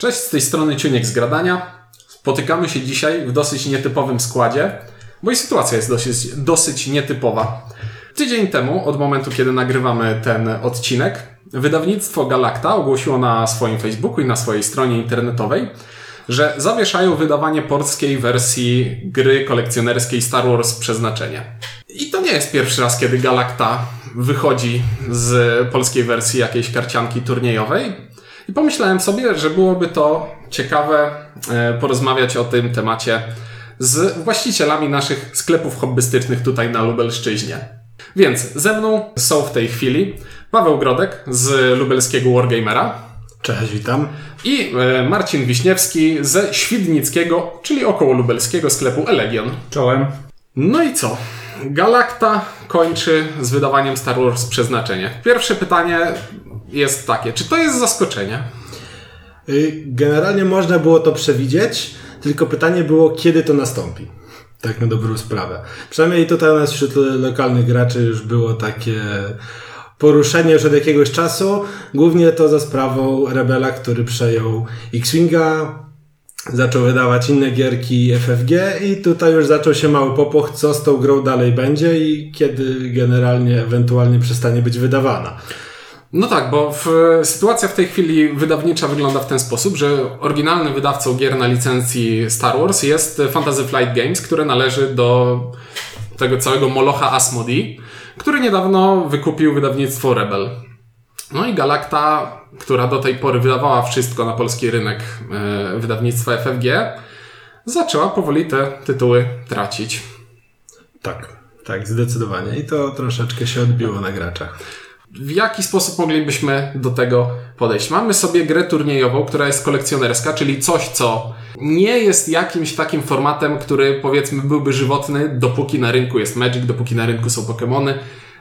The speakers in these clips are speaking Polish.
Cześć, z tej strony Ciuniek z Gradania. Spotykamy się dzisiaj w dosyć nietypowym składzie, bo i sytuacja jest dosyć, dosyć nietypowa. Tydzień temu, od momentu kiedy nagrywamy ten odcinek, wydawnictwo Galacta ogłosiło na swoim Facebooku i na swojej stronie internetowej, że zawieszają wydawanie polskiej wersji gry kolekcjonerskiej Star Wars Przeznaczenie. I to nie jest pierwszy raz, kiedy Galacta wychodzi z polskiej wersji jakiejś karcianki turniejowej. I pomyślałem sobie, że byłoby to ciekawe e, porozmawiać o tym temacie z właścicielami naszych sklepów hobbystycznych tutaj na Lubelszczyźnie. Więc ze mną są w tej chwili Paweł Grodek z lubelskiego Wargamera. Cześć, witam. I e, Marcin Wiśniewski ze Świdnickiego, czyli około lubelskiego sklepu Elegion. Czołem. No i co? Galacta kończy z wydawaniem Star Wars Przeznaczenie. Pierwsze pytanie jest takie, czy to jest zaskoczenie? Y, generalnie można było to przewidzieć, tylko pytanie było, kiedy to nastąpi. Tak na dobrą sprawę. Przynajmniej tutaj u nas wśród lokalnych graczy już było takie poruszenie już od jakiegoś czasu. Głównie to za sprawą Rebela, który przejął X-Winga, zaczął wydawać inne gierki FFG i tutaj już zaczął się mały popłoch, co z tą grą dalej będzie i kiedy generalnie ewentualnie przestanie być wydawana. No tak, bo w, sytuacja w tej chwili wydawnicza wygląda w ten sposób, że oryginalnym wydawcą gier na licencji Star Wars jest Fantasy Flight Games, które należy do tego całego molocha Asmodee, który niedawno wykupił wydawnictwo Rebel. No i Galacta, która do tej pory wydawała wszystko na polski rynek e, wydawnictwa FFG, zaczęła powoli te tytuły tracić. Tak, tak, zdecydowanie. I to troszeczkę się odbiło na graczach w jaki sposób moglibyśmy do tego podejść? Mamy sobie grę turniejową, która jest kolekcjonerska, czyli coś, co nie jest jakimś takim formatem, który powiedzmy byłby żywotny, dopóki na rynku jest Magic, dopóki na rynku są Pokémony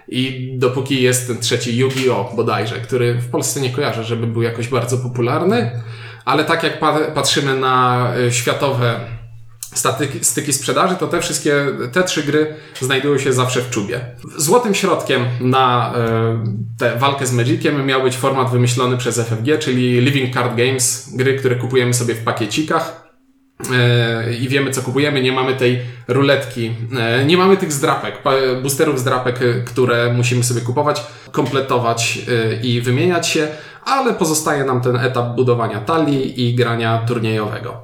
i dopóki jest ten trzeci Yu-Gi-Oh! bodajże, który w Polsce nie kojarzę, żeby był jakoś bardzo popularny, ale tak jak patrzymy na y, światowe statyki, styki sprzedaży, to te wszystkie, te trzy gry znajdują się zawsze w czubie. Złotym środkiem na e, tę walkę z Magiciem miał być format wymyślony przez FFG, czyli Living Card Games, gry, które kupujemy sobie w pakiecikach e, i wiemy co kupujemy, nie mamy tej ruletki, e, nie mamy tych zdrapek, boosterów zdrapek, które musimy sobie kupować, kompletować i wymieniać się, ale pozostaje nam ten etap budowania talii i grania turniejowego.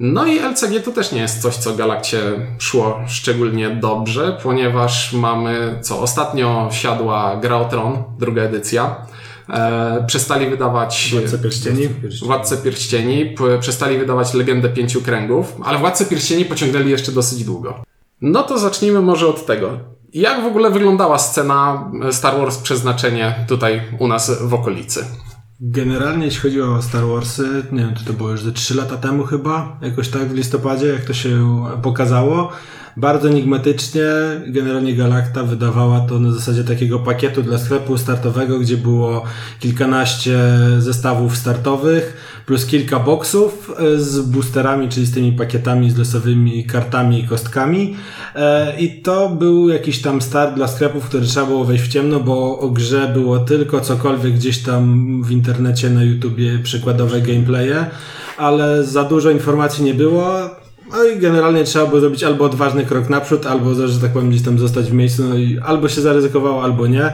No i LCG to też nie jest coś, co Galakcie szło szczególnie dobrze, ponieważ mamy, co ostatnio siadła Gra o Tron, druga edycja. E, przestali wydawać Władce Pierścieni. Władce Pierścieni, przestali wydawać Legendę Pięciu Kręgów, ale Władce Pierścieni pociągnęli jeszcze dosyć długo. No to zacznijmy może od tego. Jak w ogóle wyglądała scena Star Wars Przeznaczenie tutaj u nas w okolicy? Generalnie jeśli chodzi o Star Warsy, nie wiem, czy to było już ze 3 lata temu chyba, jakoś tak w listopadzie, jak to się pokazało. Bardzo enigmatycznie, generalnie Galacta wydawała to na zasadzie takiego pakietu dla sklepu startowego, gdzie było kilkanaście zestawów startowych, plus kilka boksów e, z boosterami, czyli z tymi pakietami z losowymi kartami i kostkami. E, I to był jakiś tam start dla sklepów, który trzeba było wejść w ciemno, bo o grze było tylko cokolwiek gdzieś tam w internecie, na YouTubie, przykładowe gameplaye, ale za dużo informacji nie było. No i generalnie trzeba było zrobić albo odważny krok naprzód, albo, że tak powiem, gdzieś tam zostać w miejscu, no i albo się zaryzykowało, albo nie.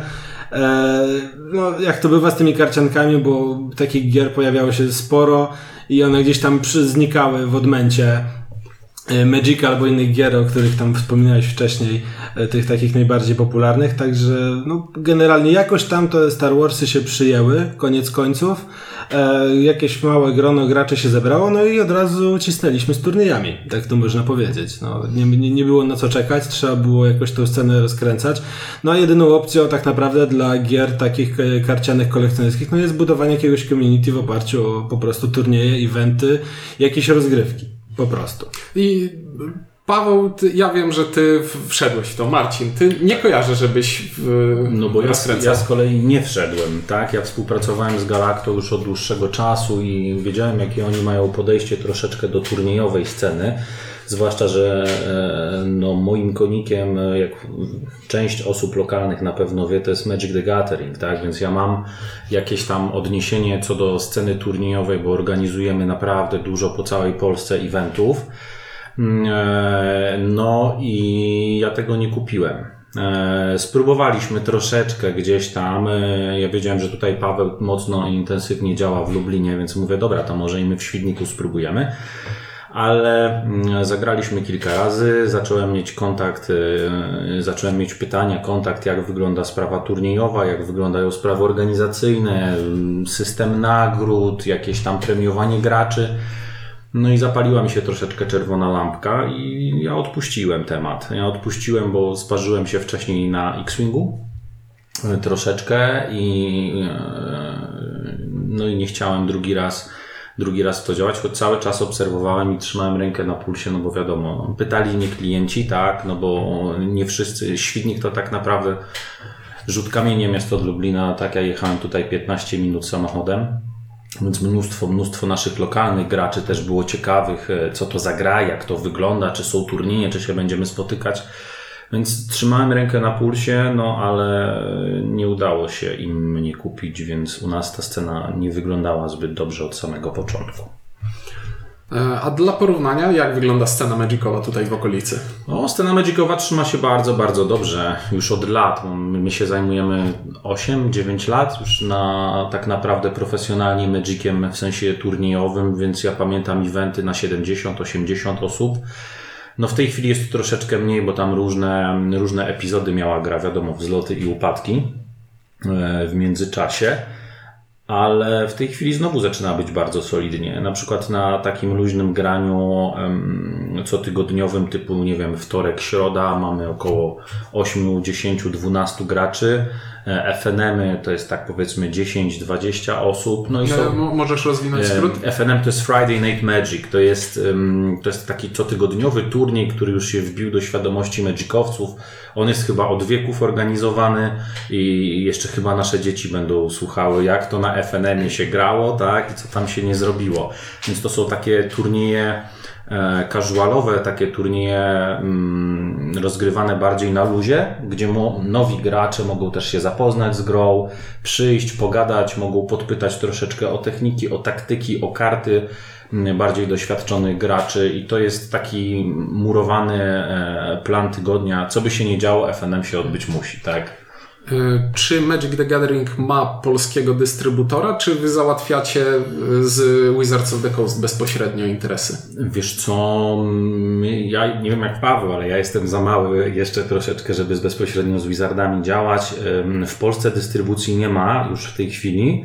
E, no, jak to bywa z tymi karciankami, bo takich gier pojawiało się sporo i one gdzieś tam znikały w odmęcie e, Magic albo innych gier, o których tam wspominałeś wcześniej, e, tych takich najbardziej popularnych, także no, generalnie jakoś tam te Star Warsy się przyjęły, koniec końców e, jakieś małe grono graczy się zebrało, no i od razu cisnęliśmy z turniejami, tak to można powiedzieć. No, nie, nie, nie było na co czekać, trzeba było jakoś tą scenę rozkręcać. No a jedyną opcją tak naprawdę dla gier takich e, karcianych kolekcjonerskich no jest budowanie jakiegoś community w oparciu o po prostu turnieje, eventy, jakieś rozgrywki. Po prostu. I Paweł, ty, ja wiem, że ty wszedłeś w to. Marcin, ty nie kojarzę, żebyś w, No bo ja, ja z kolei nie wszedłem, tak? Ja współpracowałem z Galacto już od dłuższego czasu i wiedziałem, jakie oni mają podejście troszeczkę do turniejowej sceny. Zwłaszcza, że e, no, moim konikiem, e, jak część osób lokalnych na pewno wie, to jest Magic the Gathering, tak? Więc ja mam jakieś tam odniesienie co do sceny turniejowej, bo organizujemy naprawdę dużo po całej Polsce eventów. Mm, e, no i ja tego nie kupiłem. Spróbowaliśmy troszeczkę gdzieś tam. Ja wiedziałem, że tutaj Paweł mocno i intensywnie działa w Lublinie, więc mówię, dobra, to może i my w Świdniku spróbujemy ale mm, zagraliśmy kilka razy, zacząłem mieć kontakt, zacząłem mieć pytania, kontakt, jak wygląda sprawa turniejowa, jak wyglądają sprawy organizacyjne, mm, system nagród, jakieś tam premiowanie graczy. No i zapaliła mi się troszeczkę czerwona lampka i ja odpuściłem temat. Ja odpuściłem, bo sparzyłem się wcześniej na X-Wingu y, troszeczkę i y, no i nie chciałem drugi raz drugi raz to działać, choć cały czas obserwowałem i trzymałem rękę na pulsie, no bo wiadomo, pytali mnie klienci, tak, no bo nie wszyscy, Świdnik to tak naprawdę rzut kamieniem jest od Lublina, tak, ja jechałem tutaj 15 minut samochodem, więc mnóstwo, mnóstwo naszych lokalnych graczy też było ciekawych, e, co to za gra, jak to wygląda, czy są turnieje, czy się będziemy spotykać. Więc trzymałem rękę na pulsie, no ale nie udało się im mnie kupić, więc u nas ta scena nie wyglądała zbyt dobrze od samego początku. E, a dla porównania, jak wygląda scena Magicowa tutaj w okolicy? No, scena Magicowa trzyma się bardzo, bardzo dobrze. Już od lat. My się zajmujemy 8-9 lat już na tak naprawdę profesjonalnie Magiciem w sensie turniejowym, więc ja pamiętam eventy na 70-80 osób. No w tej chwili jest to troszeczkę mniej, bo tam różne, różne epizody miała gra, wiadomo, wzloty i upadki e, w międzyczasie. Ale w tej chwili znowu zaczyna być bardzo solidnie. Na przykład na takim luźnym graniu cotygodniowym typu, nie wiem, wtorek, środa mamy około 8, 10, 12 graczy E, FNM to jest tak powiedzmy 10-20 osób. No i są, Możesz rozwinąć skrót? FNM to jest Friday Night Magic. To jest, to jest taki cotygodniowy turniej, który już się wbił do świadomości magicowców. On jest chyba od wieków organizowany i jeszcze chyba nasze dzieci będą słuchały, jak to na FNM się grało, tak, i co tam się nie zrobiło. Więc to są takie turnieje E, casualowe, takie turnieje mm, rozgrywane bardziej na luzie, gdzie nowi gracze mogą też się zapoznać z grą, przyjść, pogadać, mogą podpytać troszeczkę o techniki, o taktyki, o karty mm, bardziej doświadczonych graczy i to jest taki murowany e, plan tygodnia. Co by się nie działo, FNM się odbyć musi, tak? Y, czy Magic the Gathering ma polskiego dystrybutora, czy wy załatwiacie z Wizards of the Coast bezpośrednio interesy? Wiesz co, ja nie wiem jak Paweł, ale ja jestem za mały jeszcze troszeczkę, żeby bezpośrednio z Wizardami działać. W Polsce dystrybucji nie ma już w tej chwili.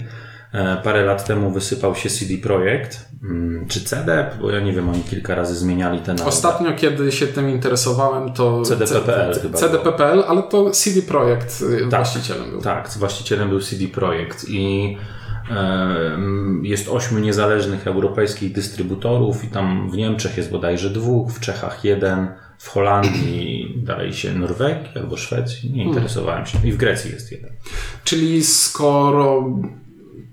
E, parę lat temu wysypał się CD Projekt, mm, czy CD, bo ja nie wiem, oni kilka razy zmieniali ten nazwę. Ostatnio, kiedy się tym interesowałem, to CDPPL chyba. CDPPL, ale to CD Projekt y, tak, właścicielem był. Tak, właścicielem był CD Projekt i e, jest ośmiu niezależnych europejskich dystrybutorów i tam w Niemczech jest bodajże dwóch, w Czechach jeden, w Holandii, dalej się Norwegii albo Szwecji, nie interesowałem się. I w Grecji jest jeden. Czyli skoro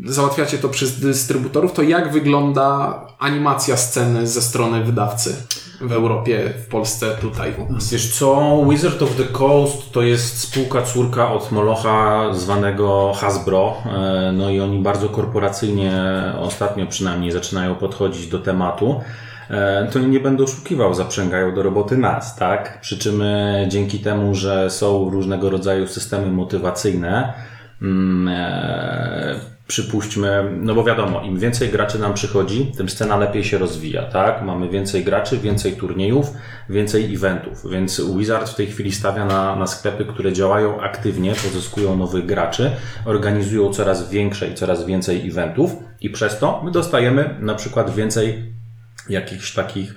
załatwiacie to przez dystrybutorów, to jak wygląda animacja sceny ze strony wydawcy w Europie, w Polsce, tutaj? Wiesz co, Wizard of the Coast to jest spółka córka od Molocha zwanego Hasbro, e, no i oni bardzo korporacyjnie ostatnio przynajmniej zaczynają podchodzić do tematu e, to nie będę oszukiwał, zaprzęgają do roboty nas, tak? Przy czym e, dzięki temu, że są różnego rodzaju systemy motywacyjne, mm, przypuśćmy, no bo wiadomo, im więcej graczy nam przychodzi, tym scena lepiej się rozwija, tak? Mamy więcej graczy, więcej turniejów, więcej eventów, więc Wizard w tej chwili stawia na, na sklepy, które działają aktywnie, pozyskują nowych graczy, organizują coraz większe i coraz więcej eventów i przez to my dostajemy na przykład więcej jakichś takich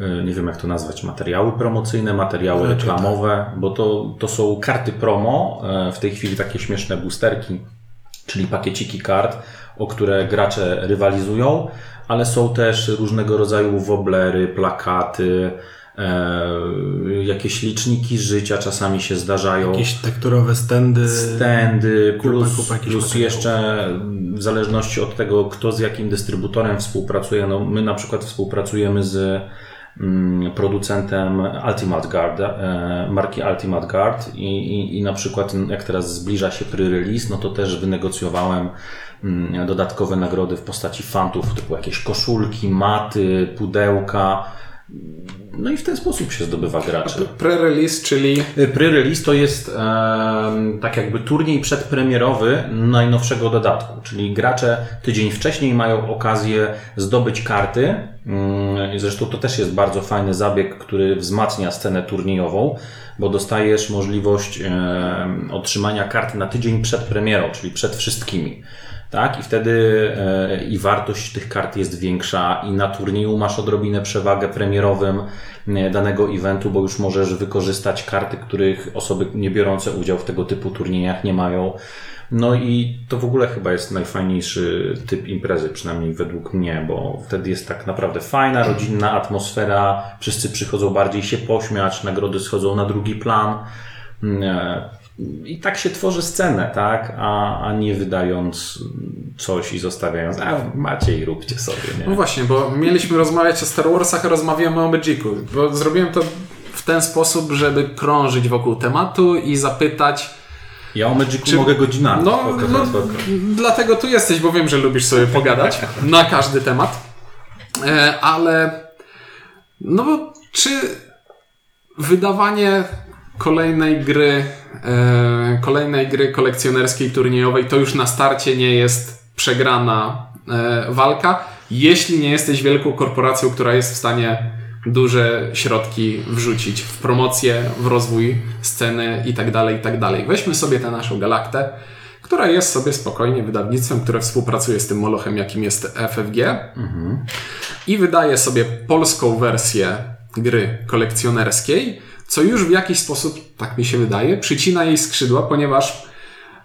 e, nie wiem jak to nazwać, materiały promocyjne, materiały reklamowe, bo to, to są karty promo, e, w tej chwili takie śmieszne boosterki, czyli pakieciki kart, o które gracze rywalizują, ale są też różnego rodzaju woblery, plakaty, E, jakieś liczniki życia czasami się zdarzają. Jakieś tekturowe stędy. Stędy, plus, kupa, kupa plus jeszcze w zależności od tego, kto z jakim dystrybutorem współpracuje. No, my na przykład współpracujemy z mm, producentem Ultimate Guard, e, marki Ultimate Guard i, i, i na przykład jak teraz zbliża się pre-release, no to też wynegocjowałem mm, dodatkowe nagrody w postaci fantów, typu jakieś koszulki, maty, pudełka. No i w ten sposób się zdobywa graczy. Pre-release, czyli Pre-release to jest em, tak jakby turniej przedpremierowy najnowszego dodatku, czyli gracze tydzień wcześniej mają okazję zdobyć karty. Mm, Zresztą to też jest bardzo fajny zabieg, który wzmacnia scenę turniejową, bo dostajesz możliwość em, otrzymania karty na tydzień przed premierą, czyli przed wszystkimi. Tak, i wtedy e, i wartość tych kart jest większa, i na turnieju masz odrobinę przewagę premierowym e, danego eventu, bo już możesz wykorzystać karty, których osoby nie biorące udział w tego typu turniejach nie mają. No i to w ogóle chyba jest najfajniejszy typ imprezy, przynajmniej według mnie, bo wtedy jest tak naprawdę fajna, rodzinna atmosfera, wszyscy przychodzą bardziej się pośmiać, nagrody schodzą na drugi plan. I tak się tworzy scenę, tak? A, a nie wydając coś i zostawiając, a macie i róbcie sobie, No nie? właśnie, bo mieliśmy rozmawiać o Star Warsach, a rozmawiamy o Magicu. Bo zrobiłem to w ten sposób, żeby krążyć wokół tematu i zapytać. Ja o Magicu Czy- mogę godzinami. No, Spoko, no spoko. dlatego tu jesteś, bo wiem, że lubisz sobie pogadać na każdy temat. E, ale no bo czy wydawanie kolejnej gry, e, kolejnej gry kolekcjonerskiej, turniejowej, to już na starcie nie jest przegrana e, walka, jeśli nie jesteś wielką korporacją, która jest w stanie duże środki wrzucić w promocję, w rozwój sceny i tak dalej, i tak dalej. Weźmy sobie tę naszą Galaktę, która jest sobie spokojnie wydawnictwem, które współpracuje z tym molochem, jakim jest FFG i wydaje sobie polską wersję gry kolekcjonerskiej, co już w jakiś sposób, tak mi się wydaje, przycina jej skrzydła, ponieważ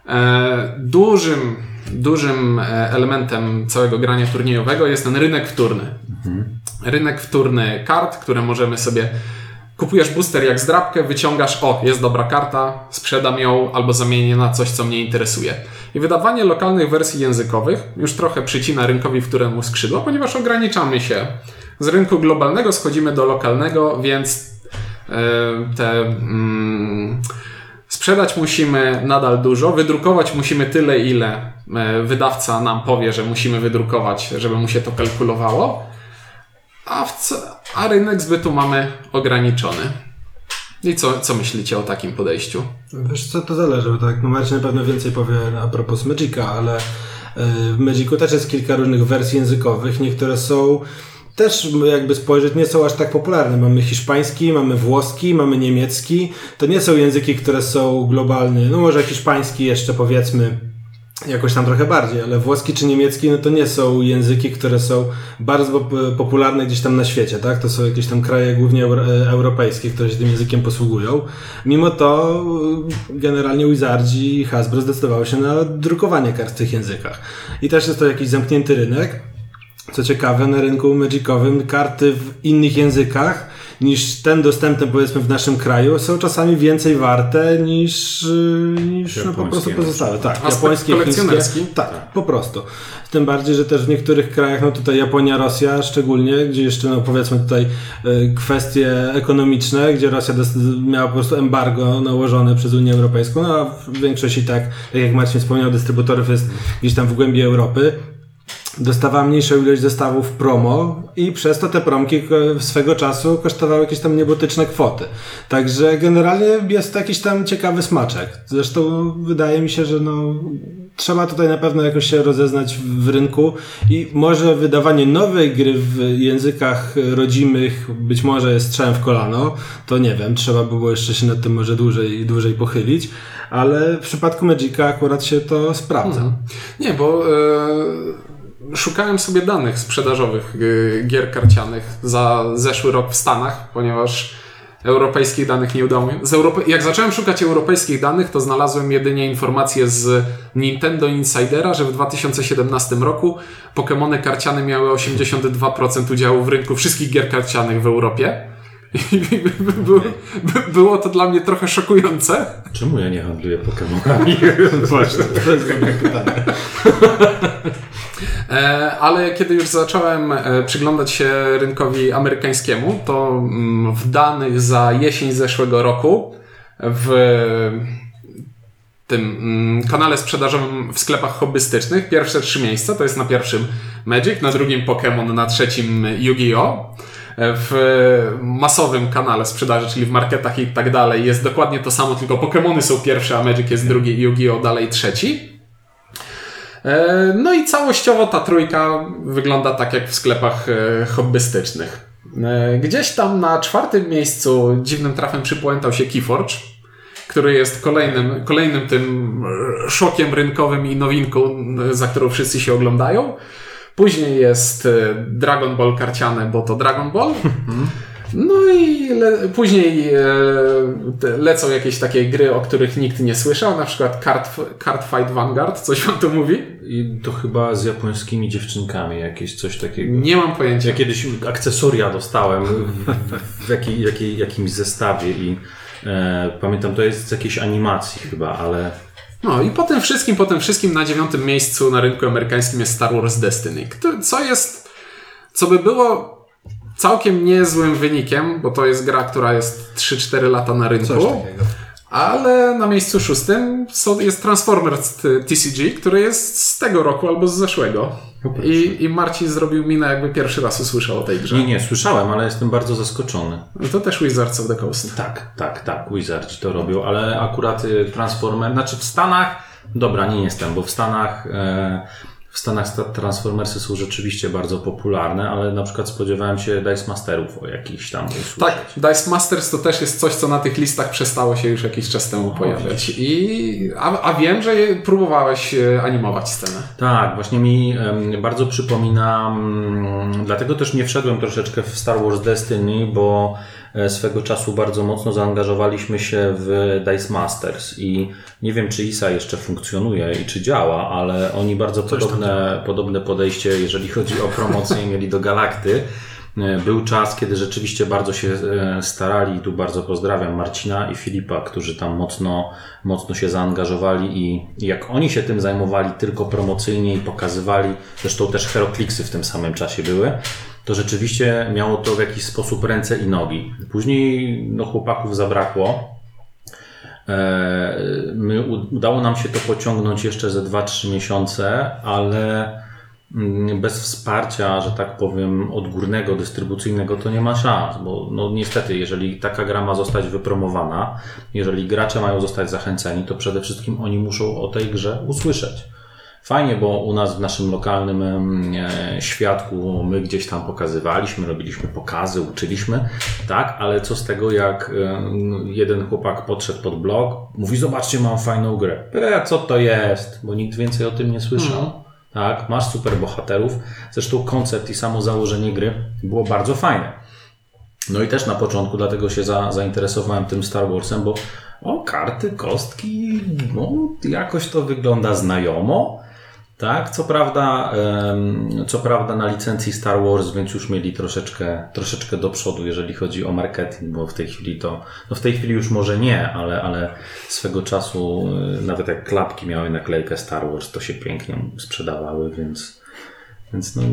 e, dużym, dużym e, elementem całego grania turniejowego jest ten rynek wtórny. Rynek wtórny kart, które możemy sobie Kupujesz booster jak zdrabkę, wyciągasz, o, jest dobra karta, sprzedam ją albo zamienię na coś, co mnie interesuje. I wydawanie lokalnych wersji językowych już trochę przycina rynkowi, w któremu skrzydła, ponieważ ograniczamy się. Z rynku globalnego schodzimy do lokalnego, więc te mm, sprzedać musimy nadal dużo, wydrukować musimy tyle, ile e, wydawca nam powie, że musimy wydrukować, żeby mu się to kalkulowało, a, a rynek zbytu mamy ograniczony. I co, co myślicie o takim podejściu? Wiesz co, to zależy, bo tak, Marcin na pewno więcej powie a propos Magica, ale y, w Magicu też jest kilka różnych wersji językowych, niektóre są też jakby spojrzeć, nie są aż tak popularne. Mamy hiszpański, mamy włoski, mamy niemiecki. To nie są języki, które są globalne. No może hiszpański jeszcze powiedzmy jakoś tam trochę bardziej, ale włoski czy niemiecki, no to nie są języki, które są bardzo pop- popularne gdzieś tam na świecie, tak? To są jakieś tam kraje głównie e, europejskie, które się tym językiem posługują. Mimo to y, generalnie Wizardzi i Hasbro zdecydowały się na drukowanie kart w tych językach. I też jest to jakiś zamknięty rynek. Co ciekawe, na rynku magicowym karty w innych językach niż ten dostępny powiedzmy w naszym kraju są czasami więcej warte niż, y, niż no, po prostu pozostałe. Tak, Aspekt japońskie, kolekcjonerski. chińskie. Tak, po prostu. Tym bardziej, że też w niektórych krajach, no tutaj Japonia, Rosja szczególnie, gdzie jeszcze no powiedzmy tutaj y, kwestie ekonomiczne, gdzie Rosja miała po prostu embargo nałożone przez Unię Europejską, no a w większości tak, tak jak Marcin wspomniał, dystrybutorów jest gdzieś tam w głębi Europy dostawała mniejszą ilość zestawów promo i przez to te promki ko- swego czasu kosztowały jakieś tam niebotyczne kwoty. Także generalnie jest to jakiś tam ciekawy smaczek. Zresztą wydaje mi się, że no, trzeba tutaj na pewno jakoś się rozeznać w rynku i może wydawanie nowej gry w językach rodzimych być może jest strzałem w kolano, to nie wiem, trzeba by było jeszcze się nad tym może dłużej, dłużej pochylić, ale w przypadku Magica akurat się to sprawdza. Nie, bo e, szukałem sobie danych sprzedażowych e, gier karcianych za zeszły rok w Stanach, ponieważ europejskich danych nie udało mi z Europe... Jak zacząłem szukać europejskich danych, to znalazłem jedynie informacje z Nintendo Insidera, że w 2017 roku Pokémony karciane miały 82% udziału w rynku wszystkich gier karcianych w Europie. I było, było to dla mnie trochę szokujące. Czemu ja nie handluję Pokemonami? Właśnie, to jest dobre pytanie. E, ale kiedy już zacząłem e, przyglądać się rynkowi amerykańskiemu, to mm, w danych za jesień zeszłego roku w tym mm, kanale sprzedażowym w sklepach hobbystycznych pierwsze trzy miejsca to jest na pierwszym Magic, na drugim Pokémon, na trzecim Yu-Gi-Oh! W masowym kanale sprzedaży, czyli w marketach i tak dalej, jest dokładnie to samo, tylko Pokémony są pierwsze, a Magic jest drugi i Yu-Gi-Oh! dalej trzeci. E, no i całościowo ta trójka wygląda tak jak w sklepach e, hobbystycznych. E, gdzieś tam na czwartym miejscu dziwnym trafem przypłętał się Keyforge, który jest kolejnym, kolejnym tym szokiem rynkowym i nowinką, za którą wszyscy się oglądają. Później jest Dragon Ball karciane, bo to Dragon Ball. No i le później e, lecą jakieś takie gry, o których nikt nie słyszał, na przykład Card, Card Fight Vanguard, coś wam to mówi? I to chyba z japońskimi dziewczynkami jakieś coś takiego. Nie mam pojęcia. Ja kiedyś akcesoria dostałem w, w jakiej, jakiej, jakimś zestawie i e, pamiętam, to jest z jakiejś animacji chyba, ale... No i po tym wszystkim, po tym wszystkim na dziewiątym miejscu na rynku amerykańskim jest Star Wars Destiny, co jest, co by było całkiem niezłym wynikiem, bo to jest gra, która jest 3-4 lata na rynku. Ale na miejscu szóstym jest Transformers TCG, który jest z tego roku albo z zeszłego. I, I Marcin zrobił minę, jakby pierwszy raz usłyszał o tej grze. Nie, nie, słyszałem, ale jestem bardzo zaskoczony. No to też Wizards of the Coast. Tak, tak, tak, Wizards to robią, ale akurat y, Transformers, znaczy w Stanach, dobra, nie jestem, bo w Stanach e, w Stanach Transformersy są rzeczywiście bardzo popularne, ale na przykład spodziewałem się Dice Masterów o jakichś tam usłyszeć. Tak, Dice Masters to też jest coś, co na tych listach przestało się już jakiś czas temu pojawiać. I, a, a wiem, że próbowałeś e, animować scenę. Tak, właśnie mi bardzo przypomina, um, dlatego też nie wszedłem troszeczkę w Star Wars Destiny, bo swego czasu bardzo mocno zaangażowaliśmy się w Dice Masters i nie wiem, czy ISA jeszcze funkcjonuje i czy działa, ale oni bardzo podobne, podobne podejście, jeżeli chodzi o promocję, mieli do Galakty. E, był czas, kiedy rzeczywiście bardzo się e, starali, tu bardzo pozdrawiam Marcina i Filipa, którzy tam mocno, mocno się zaangażowali i jak oni się tym zajmowali tylko promocyjnie i pokazywali, zresztą też Herokliksy w tym samym czasie były, to rzeczywiście miało to w jakiś sposób ręce i nogi. Później no, chłopaków zabrakło. E, my, udało nam się to pociągnąć jeszcze ze 2-3 miesiące, ale mm, bez wsparcia, że tak powiem, odgórnego, dystrybucyjnego, to nie ma szans, bo no niestety, jeżeli taka gra ma zostać wypromowana, jeżeli gracze mają zostać zachęceni, to przede wszystkim oni muszą o tej grze usłyszeć. Fajnie, bo u nas w naszym lokalnym e, świadku my gdzieś tam pokazywaliśmy, robiliśmy pokazy, uczyliśmy, tak, ale co z tego, jak jeden chłopak podszedł pod blog, mówi: Zobaczcie, mam fajną grę. E, co to jest? Bo nikt więcej o tym nie słyszał. Mm. Tak, masz super bohaterów. Zresztą koncept i samo założenie gry było bardzo fajne. No i też na początku dlatego się za, zainteresowałem tym Star Warsem, bo o, karty, kostki, no, jakoś to wygląda znajomo. Tak, co prawda, co prawda na licencji Star Wars, więc już mieli troszeczkę, troszeczkę do przodu, jeżeli chodzi o marketing, bo w tej chwili to, no w tej chwili już może nie, ale, ale swego czasu, e, nawet jak klapki miały naklejkę Star Wars, to się pięknie sprzedawały, więc, więc no,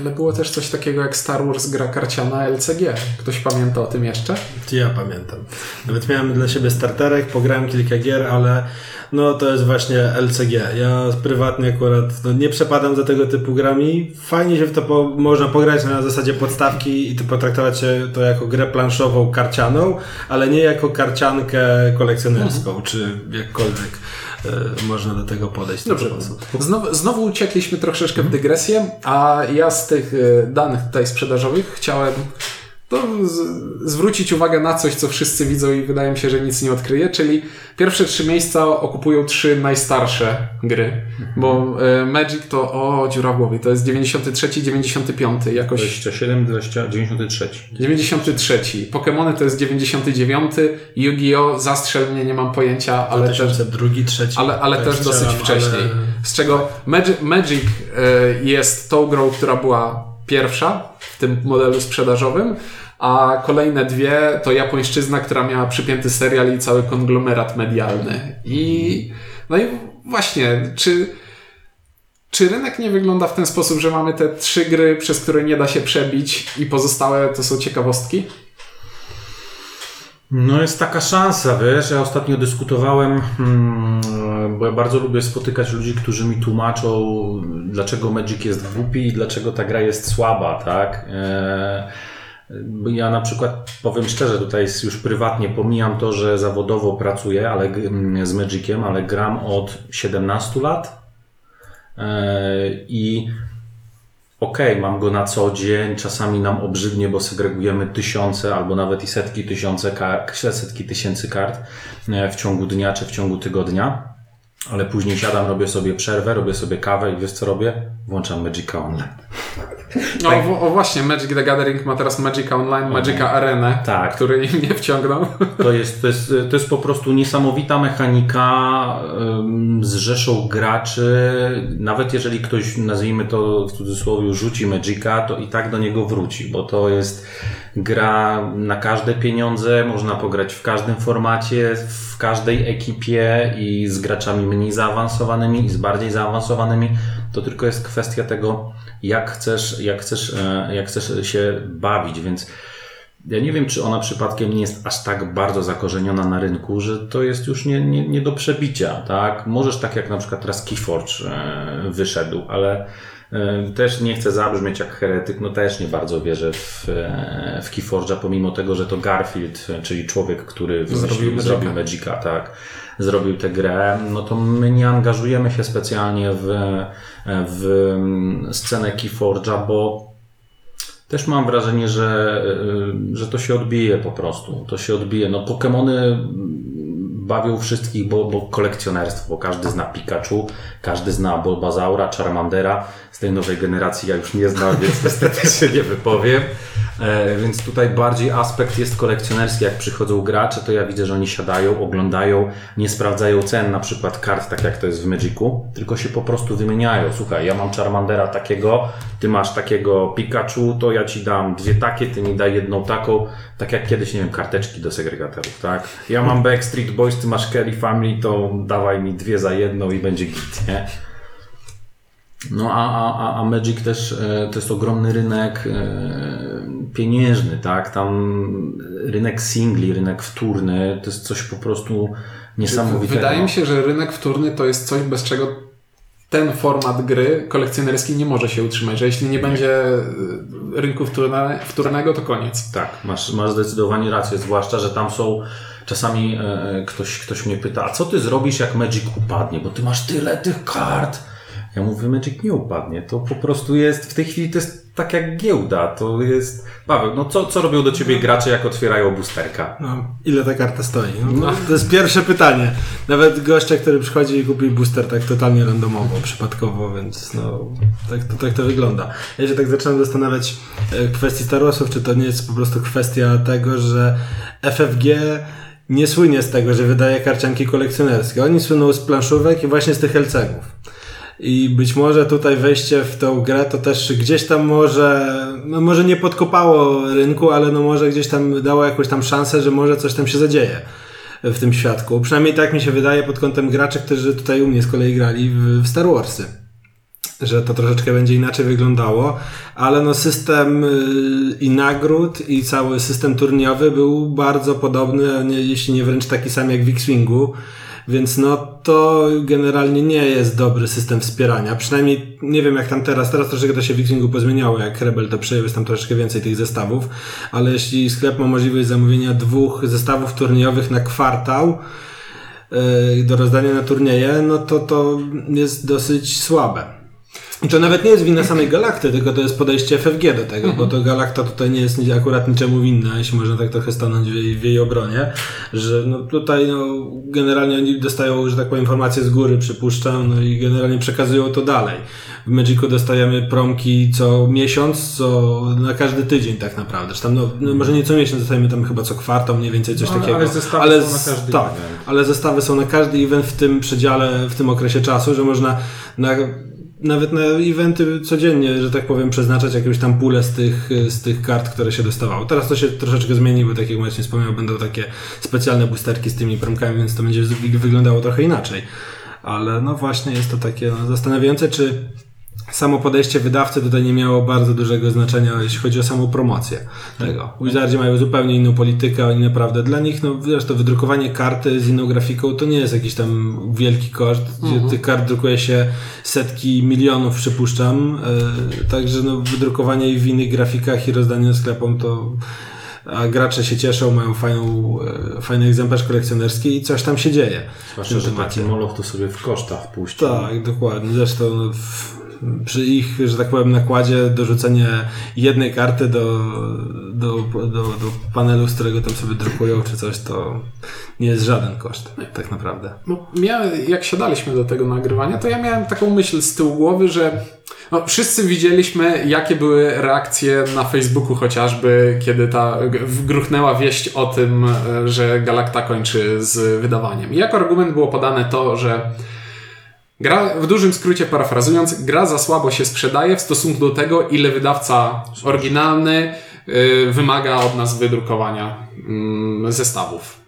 ale było też coś takiego jak Star Wars gra karciana LCG. Ktoś pamięta o tym jeszcze? Ja pamiętam. Nawet miałem dla siebie starterek, pograłem kilka gier, ale no to jest właśnie LCG. Ja prywatnie akurat no, nie przepadam za tego typu grami. Fajnie się w to po, można pograć na zasadzie podstawki i to potraktować się to jako grę planszową, karcianą, ale nie jako karciankę kolekcjonerską, mhm. czy jakkolwiek można do tego podejść. Dobrze. Znowu, znowu uciekliśmy troszeczkę w dygresję, a ja z tych e, danych tutaj sprzedażowych chciałem to zwrócić uwagę na coś, co wszyscy widzą i wydaje mi się, że nic nie odkryje, czyli pierwsze trzy miejsca okupują trzy najstarsze gry, mhm. bo e, Magic to, o, dziura w głowie, to jest 93, 95, jakoś... 27, 20, 93. 93. Pokémony to jest 99, Yu-Gi-Oh! Zastrzel mnie, nie mam pojęcia, ale 2002, też... trzeci. Ale, ale też dosyć wcześniej. Ale... Z czego Magic, Magic e, jest tą grą, która była pierwsza w tym modelu sprzedażowym, a kolejne dwie to japońszczyzna, która miała przypięty serial i cały konglomerat medialny. I no i właśnie, czy, czy rynek nie wygląda w ten sposób, że mamy te trzy gry, przez które nie da się przebić i pozostałe to są ciekawostki? No jest taka szansa, wiesz, ja ostatnio dyskutowałem, hmm, bo ja bardzo lubię spotykać ludzi, którzy mi tłumaczą, dlaczego Magic jest głupi i dlaczego ta gra jest słaba, tak? E, ja na przykład powiem szczerze, tutaj już prywatnie pomijam to, że zawodowo pracuję ale, z Magiciem, ale gram od 17 lat e, i okay, mam go na co dzień, czasami nam obrzydnie, bo segregujemy tysiące albo nawet i setki, tysiące setki tysięcy kart e, w ciągu dnia czy w ciągu tygodnia, ale później siadam, robię sobie przerwę, robię sobie kawę i wiesz co robię? Włączam Magic Online. No tak. o, o, właśnie, Magic the Gathering ma teraz Magic Online, Magic Arena, tak. który im nie wciągnął. To jest, to, jest, to jest po prostu niesamowita mechanika um, z rzeszą graczy. Nawet jeżeli ktoś, nazwijmy to w cudzysłowie, rzuci Magica, to i tak do niego wróci, bo to jest gra na każde pieniądze, można pograć w każdym formacie, w każdej ekipie i z graczami mniej zaawansowanymi i z bardziej zaawansowanymi. To tylko jest kwestia tego, jak chcesz, jak chcesz, e, jak chcesz się bawić, więc ja nie wiem, czy ona przypadkiem nie jest aż tak bardzo zakorzeniona na rynku, że to jest już nie, nie, nie do przebicia, tak? Możesz tak jak na przykład teraz Keyforge e, wyszedł, ale e, też nie chcę zabrzmieć jak heretyk, no też nie bardzo wierzę w, w Keyforge'a, pomimo tego, że to Garfield, czyli człowiek, który zrobił, Magica. zrobił Magica, tak? Zrobił tę grę, no to my nie angażujemy się specjalnie w, w scenę Keyforge'a, bo też mam wrażenie, że, że to się odbije po prostu. To się odbije. No Pokémony bawią wszystkich, bo, bo kolekcjonerstwo, każdy zna Pikachu, każdy zna Bulbazaura, Charmandera. Z tej nowej generacji ja już nie znam, więc niestety się nie wypowiem. E, więc tutaj bardziej aspekt jest kolekcjonerski. Jak przychodzą gracze, to ja widzę, że oni siadają, oglądają, nie sprawdzają cen na przykład kart, tak jak to jest w Magicu, tylko się po prostu wymieniają. Słuchaj, ja mam Charmandera takiego, ty masz takiego Pikachu, to ja ci dam dwie takie, ty mi daj jedną taką, tak jak kiedyś, nie wiem, karteczki do segregatorów, tak? Ja mam Backstreet Boys, ty masz Kelly Family, to dawaj mi dwie za jedną i będzie git, nie? No a, a, a Magic też e, to jest ogromny rynek e, pieniężny, tak? Tam rynek singli, rynek wtórny to jest coś po prostu niesamowitego. Wydaje mi się, że rynek wtórny to jest coś, bez czego ten format gry kolekcjonerskiej nie może się utrzymać, że jeśli nie będzie e, rynku wtórne, wtórnego, to koniec. Tak, masz, masz zdecydowanie rację, zwłaszcza, że tam są czasami e, ktoś, ktoś mnie pyta, a co ty zrobisz jak Magic upadnie, bo ty masz tyle tych kart, ja mówię, Magic nie upadnie. To po prostu jest, w tej chwili to jest tak jak giełda. To jest. Paweł, no co, co robią do ciebie gracze, jak otwierają boosterka? No, ile ta karta stoi? No, no. To jest pierwsze pytanie. Nawet gościa, który przychodzi i kupi booster tak totalnie randomowo, przypadkowo, więc no, tak to, tak to wygląda. Ja się tak zaczynam zastanawiać e, kwestii Star Warsów, czy to nie jest po prostu kwestia tego, że FFG nie słynie z tego, że wydaje karcianki kolekcjonerskie. Oni słyną z planszówek i właśnie z tych LCG-ów. I być może tutaj wejście w tą grę to też gdzieś tam może, no może nie podkopało rynku, ale no może gdzieś tam dało jakąś tam szansę, że może coś tam się zadzieje w tym świadku. Przynajmniej tak mi się wydaje pod kątem graczy, którzy tutaj u mnie z kolei grali w, w Star Warsy. Że to troszeczkę będzie inaczej wyglądało, ale no system y, i nagród i cały system turniejowy był bardzo podobny, jeśli nie wręcz taki sam jak w X-Wingu więc no to generalnie nie jest dobry system wspierania. Przynajmniej nie wiem jak tam teraz. Teraz troszeczkę to się w Xingu pozmieniało, jak Rebel to przejął, jest tam troszeczkę więcej tych zestawów. Ale jeśli sklep ma możliwość zamówienia dwóch zestawów turniejowych na kwartał, yy, do rozdania na turnieje, no to to jest dosyć słabe. I to nawet nie jest wina samej Galakty, tylko to jest podejście FFG do tego, bo to Galakta tutaj nie jest akurat niczemu winna, jeśli można tak trochę stanąć w jej, w jej obronie, że no tutaj no, generalnie oni dostają, że tak powiem, informacje z góry, przypuszczam, no i generalnie przekazują to dalej. W Magicu dostajemy promki co miesiąc, co na każdy tydzień tak naprawdę. Czy tam, no, no, może nie co miesiąc, dostajemy tam chyba co kwartał, mniej więcej coś no, takiego. Ale zestawy ale, są na każdy Tak, event. ale zestawy są na każdy event w tym przedziale, w tym okresie czasu, że można na nawet na eventy codziennie, że tak powiem, przeznaczać jakąś tam pulę z tych, z tych kart, które się dostawało. Teraz to się troszeczkę zmieni, bo tak jak właśnie wspomniał, będą takie specjalne boosterki z tymi promkami, więc to będzie wyglądało trochę inaczej. Ale no właśnie jest to takie no, zastanawiające, czy samo podejście wydawcy tutaj nie miało bardzo dużego znaczenia, jeśli chodzi o samą promocję tego. Wizardzi mają zupełnie inną politykę, oni naprawdę dla nich, no zresztą wydrukowanie karty z inną grafiką to nie jest jakiś tam wielki koszt, gdzie mhm. tych kart drukuje się setki milionów, przypuszczam, yy, także no wydrukowanie ich w innych grafikach i rozdanie sklepom to a gracze się cieszą, mają fajną, e, fajny egzemplarz kolekcjonerski i coś tam się dzieje. Zwłaszcza, że taki moloch to sobie w kosztach puścił. Tak, dokładnie. Zresztą no, w, przy ich, że tak powiem, nakładzie dorzucenie jednej karty do, do, do, do panelu, z którego tam sobie drukują czy coś, to nie jest żaden koszt, tak naprawdę. No, jak siadaliśmy do tego nagrywania, to ja miałem taką myśl z tyłu głowy, że no, wszyscy widzieliśmy, jakie były reakcje na Facebooku chociażby, kiedy ta gruchnęła wieść o tym, że Galacta kończy z wydawaniem. I jako argument było podane to, że Gra, w dużym skrócie parafrazując, gra za słabo się sprzedaje w stosunku do tego, ile wydawca oryginalny y, wymaga od nas wydrukowania y, zestawów.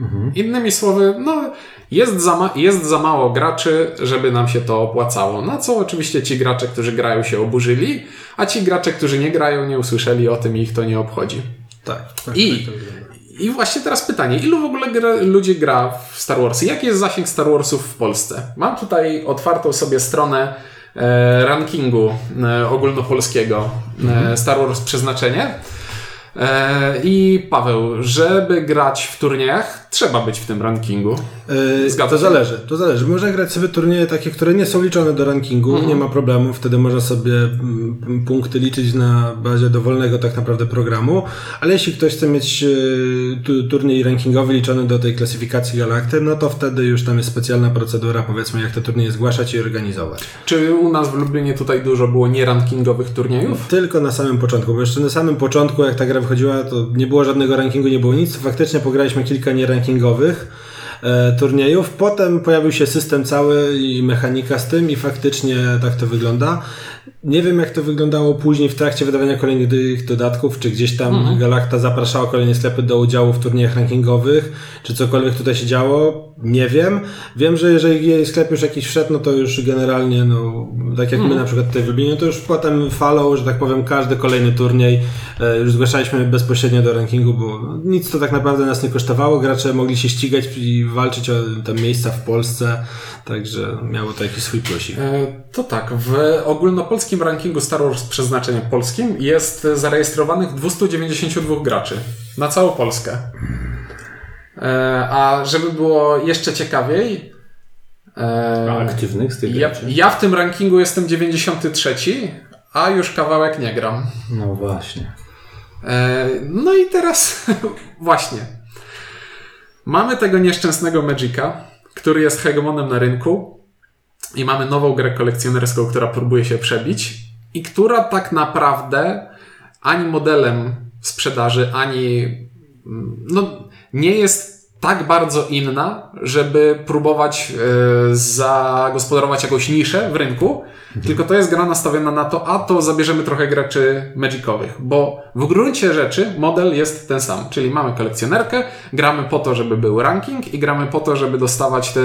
Mhm. Innymi słowy, no, jest za, ma- jest za mało graczy, żeby nam się to opłacało. Na co oczywiście ci gracze, którzy grają, się oburzyli, a ci gracze, którzy nie grają, nie usłyszeli o tym i ich to nie obchodzi. Tak. tak I tak, i właśnie teraz pytanie, ilu w ogóle gra, ludzi gra w Star Warsy? Jaki jest zasięg Star Warsów w Polsce? Mam tutaj otwartą sobie stronę e, rankingu e, ogólnopolskiego e, mhm. Star Wars Przeznaczenie. E, I Paweł, żeby grać w turniejach, trzeba być w tym rankingu. Yy, to zależy, to zależy. Można grać sobie turnieje takie, które nie są liczone do rankingu, mhm. nie ma problemu, wtedy można sobie mm, punkty liczyć na bazie dowolnego tak naprawdę programu, ale jeśli ktoś chce mieć e, turniej rankingowy liczony do tej klasyfikacji galakty, no to wtedy już tam jest specjalna procedura, powiedzmy, jak te turnieje zgłaszać i organizować. Czy u nas w Lublinie tutaj dużo było nierankingowych turniejów? Tylko na samym początku, bo jeszcze na samym początku, jak ta gra wychodziła, to nie było żadnego rankingu, nie było nic, faktycznie pograliśmy kilka nierankingowych rankingowych e, turniejów. Potem pojawił się system cały i mechanika z tym i faktycznie tak to wygląda. Nie wiem, jak to wyglądało później w trakcie wydawania kolejnych dodatków, czy gdzieś tam mhm. Galacta zapraszała kolejne sklepy do udziału w turniejach rankingowych, czy cokolwiek tutaj się działo. Nie wiem. Wiem, że jeżeli sklep już jakiś wszedł, no to już generalnie, no, tak jak mhm. my na przykład tutaj w Lublinie, to już potem falą, że tak powiem, każdy kolejny turniej e, już zgłaszaliśmy bezpośrednio do rankingu, bo nic to tak naprawdę nas nie kosztowało. Gracze mogli się ścigać i walczyć o te miejsca w Polsce, także miało to jakiś swój plusik. E, to tak, w ogólnopolskim rankingu Star Wars przeznaczeniem polskim jest zarejestrowanych 292 graczy na całą Polskę. E, a żeby było jeszcze ciekawiej. E, a aktywnych z tych ja, ja w tym rankingu jestem 93, a już kawałek nie gram. No właśnie. E, no i teraz właśnie. Mamy tego nieszczęsnego Magica, który jest hegemonem na rynku i mamy nową grę kolekcjonerską, która próbuje się przebić i która tak naprawdę ani modelem sprzedaży, ani no, nie jest tak bardzo inna, żeby próbować e, zagospodarować jakąś niszę w rynku, mhm. tylko to jest gra nastawiona na to, a to zabierzemy trochę graczy magicowych, bo w gruncie rzeczy model jest ten sam, czyli mamy kolekcjonerkę, gramy po to, żeby był ranking i gramy po to, żeby dostawać te,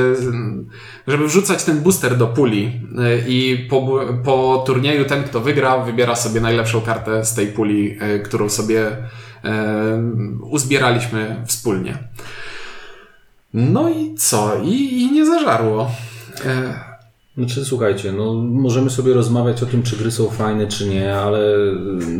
żeby wrzucać ten booster do puli e, i po, po turnieju ten, kto wygra, wybiera sobie najlepszą kartę z tej puli, e, którą sobie uzbieraliśmy wspólnie. No i co? I, i nie zażarło. E... Znaczy, słuchajcie, no, możemy sobie rozmawiać o tym, czy gry są fajne, czy nie, ale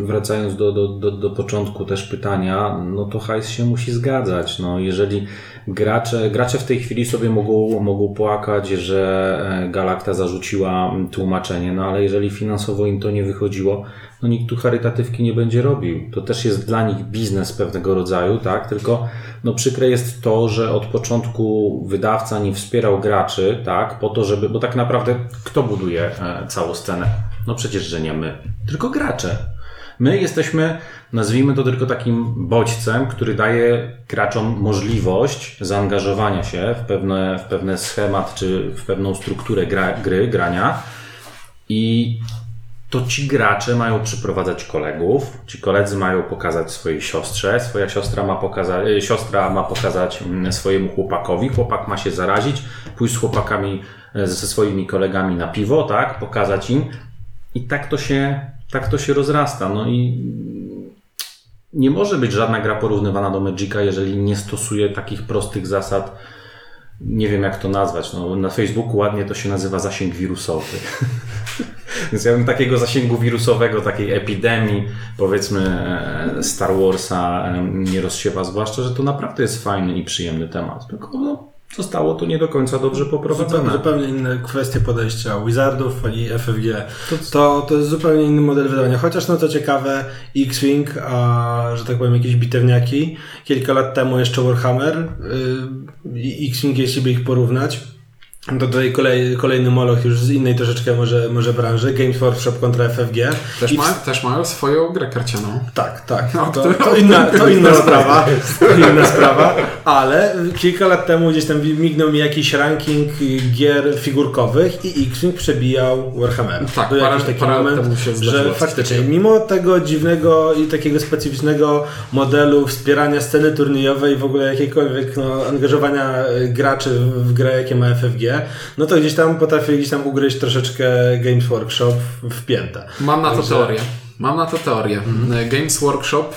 wracając do, do, do, do początku też pytania, no to hajs się musi zgadzać. No, jeżeli gracze, gracze w tej chwili sobie mogą, mogą płakać, że e, Galakta zarzuciła tłumaczenie, no ale jeżeli finansowo im to nie wychodziło, no nikt tu charytatywki nie będzie robił. To też jest dla nich biznes pewnego rodzaju, tak? Tylko no przykre jest to, że od początku wydawca nie wspierał graczy, tak? Po to, żeby, bo tak naprawdę kto buduje e, całą scenę? No przecież, że nie my, tylko gracze. My jesteśmy, nazwijmy to tylko takim bodźcem, który daje graczom możliwość zaangażowania się w pewne, w pewne schemat czy w pewną strukturę gra, gry, grania. I to ci gracze mają przyprowadzać kolegów, ci koledzy mają pokazać swojej siostrze, swoja siostra ma pokazać, e, siostra ma pokazać mm, swojemu chłopakowi, chłopak ma się zarazić, pójść z chłopakami, e, ze swoimi kolegami na piwo, tak, pokazać im. I tak to się, tak to się rozrasta. No i nie może być żadna gra porównywana do Magica, jeżeli nie stosuje takich prostych zasad. Nie wiem, jak to nazwać. No, na Facebooku ładnie to się nazywa zasięg wirusowy. Więc ja bym takiego zasięgu wirusowego, takiej epidemii, powiedzmy e, Star Warsa e, nie rozsiewa, zwłaszcza, że to naprawdę jest fajny i przyjemny temat. Tylko no, zostało to nie do końca dobrze poprowadzone. Zupełnie, zupełnie inne kwestie podejścia Wizardów i FFG. To, to jest zupełnie inny model wydawania. Chociaż no to ciekawe, X-Wing, a że tak powiem jakieś bitewniaki, kilka lat temu jeszcze Warhammer yy, i X-Wing, jeśli by ich porównać, to tutaj kolej, kolejny moloch już z innej troszeczkę może, może branży, Games Workshop kontra FFG. Też, I ma, też mają swoją grę karcianą. Tak, tak. No, to, to, inna, to inna sprawa. Inna sprawa. Ale kilka lat temu gdzieś tam mignął mi jakiś ranking gier figurkowych i X-Wing przebijał Warhammer. Tak, Był jakiś taki moment, że faktycznie, mimo tego dziwnego i takiego specyficznego modelu wspierania sceny turniejowej i w ogóle jakiejkolwiek no, angażowania y, graczy w, w grę, jakie ma FFG, no to gdzieś tam potrafi gdzieś tam ugryźć troszeczkę Games Workshop w, piętę. Mam na to Także- teorię. Mam na to teorię. Games Workshop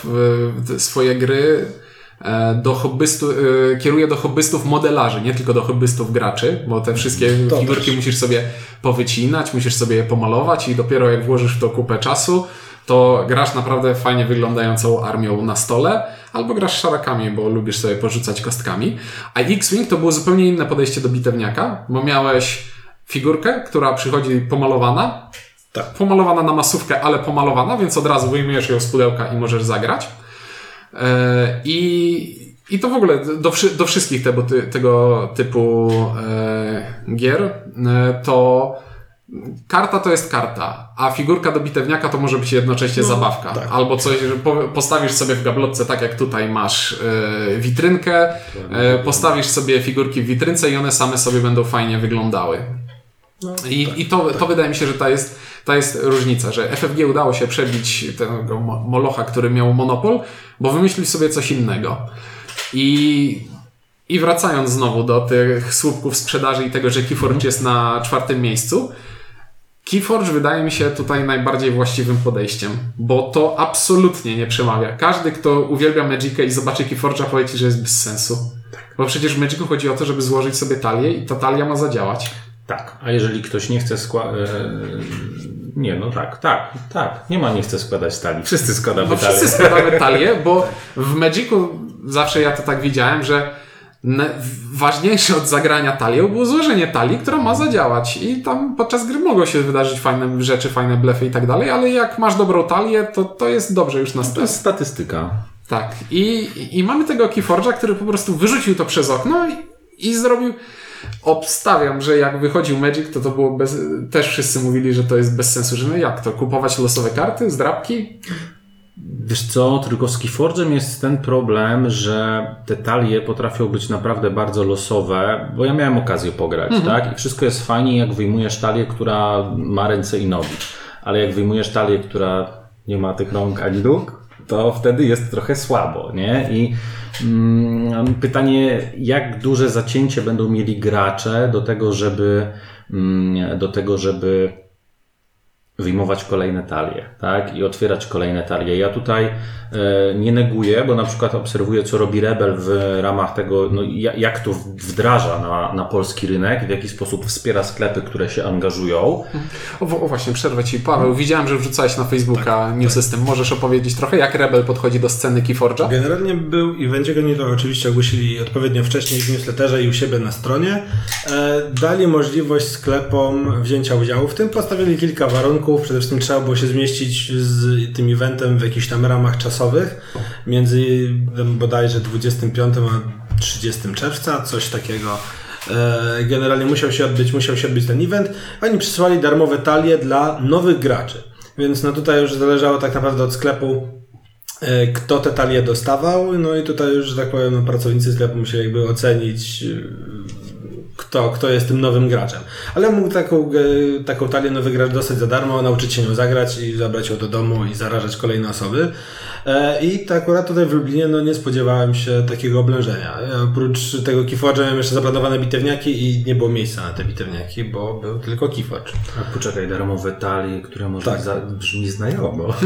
y, swoje gry e, do hobbystu, kieruje do hobbystów modelarzy, nie tylko do hobbystów graczy, bo te wszystkie To figurki musisz sobie powycinać, musisz sobie je pomalować i dopiero jak włożysz w to kupę czasu, to grasz naprawdę fajnie wyglądającą armią na stole, albo grasz szarakami, bo lubisz sobie porzucać kostkami. A X-Wing to było zupełnie inne podejście do bitewniaka, bo miałeś figurkę, która przychodzi pomalowana, Tak. pomalowana na masówkę, ale pomalowana, więc od razu wyjmujesz ją z pudełka i możesz zagrać. E, I, i to w ogóle do, do wszystkich tego, tego typu e, gier e, to karta to jest karta, a figurka do bitewniaka to może być jednocześnie zabawka. tak. Albo coś, postawisz sobie w gablotce, tak jak tutaj masz e, witrynkę, e, postawisz sobie figurki w witrynce i one same sobie będą fajnie wyglądały. I, i to, to wydaje mi się, że ta jest, ta jest różnica, że FFG udało się przebić tego mo- Molocha, który miał monopol, bo wymyślił sobie coś innego. I, I wracając znowu do tych słupków sprzedaży i tego, że Keyforge jest na czwartym miejscu, Keyforge wydaje mi się tutaj najbardziej właściwym podejściem, bo to absolutnie nie przemawia. Każdy, kto uwielbia Magica i zobaczy Keyforge'a, powie ci, że jest bez sensu. Bo przecież w Magicu chodzi o to, żeby złożyć sobie talię i ta talia ma zadziałać. Tak, a jeżeli ktoś nie chce składać. Nie, no tak, tak, tak. Nie ma nie chce składać stali. Wszyscy składamy No talię. wszyscy składamy talię, bo w Magicu zawsze ja to tak widziałem, że ważniejsze od zagrania talią było złożenie talii, która ma zadziałać. I tam podczas gry mogą się wydarzyć fajne rzeczy, fajne blefy i tak dalej, ale jak masz dobrą talię, to to jest dobrze już na To start. jest statystyka. Tak. I, I mamy tego Keyforge'a, który po prostu wyrzucił to przez okno i, i zrobił. Obstawiam, że jak wychodził Magic, to to było bez. Też wszyscy mówili, że to jest bez sensu, że no jak to? Kupować losowe karty, zdrabki? Wiesz co, tylko z Keyforge'em jest ten problem, że te talie potrafią być naprawdę bardzo losowe, bo ja miałem okazję pograć, tak? I wszystko jest fajnie, jak wyjmujesz talię, która ma ręce i nogi. Ale jak wyjmujesz talię, która nie ma tych rąk ani nóg, to wtedy jest trochę słabo, nie? I mm, pytanie, jak duże zacięcie będą mieli gracze do tego, żeby mm, do tego, żeby wyjmować kolejne talie, tak? I otwierać kolejne talie. Ja tutaj e, nie neguję, bo na przykład obserwuję, co robi Rebel w ramach tego, no, ja- jak to wdraża na, na polski rynek, w jaki sposób wspiera sklepy, które się angażują. O, o właśnie, przerwę Ci. Paweł, widziałem, że wrzucałeś na Facebooka news system. Możesz opowiedzieć trochę, jak Rebel podchodzi do sceny Keyforge'a? Generalnie był i będzie oni to oczywiście ogłosili odpowiednio wcześniej w newsletterze i u siebie na stronie. E, dali możliwość sklepom wzięcia udziału w tym. Postawili kilka warunków. Przede wszystkim trzeba było się zmieścić z tym eventem w jakichś tam ramach czasowych. Między bodajże 25 a 30 czerwca, coś takiego. E, Generalnie musiał się odbyć, musiał się odbyć ten event. Oni przysłali darmowe talie dla nowych graczy. Więc no tutaj już zależało tak naprawdę od sklepu, e, kto te talie dostawał. No i tutaj już, że tak powiem, no, pracownicy sklepu musieli jakby ocenić, kto, kto jest tym nowym graczem. Ale mógł taką, e, taką talię nowy gracz dostać za darmo, nauczyć się nią zagrać i zabrać ją do domu i zarażać kolejne osoby. E, I tak akurat tutaj w Lublinie no, nie spodziewałem się takiego oblężenia. Oprócz tego Keyforge'a miałem jeszcze zaplanowane bitewniaki i nie było miejsca na te bitewniaki, bo był tylko Keyforge. A poczekaj, darmowe talii, które może Tak. za, brzmi znajomo.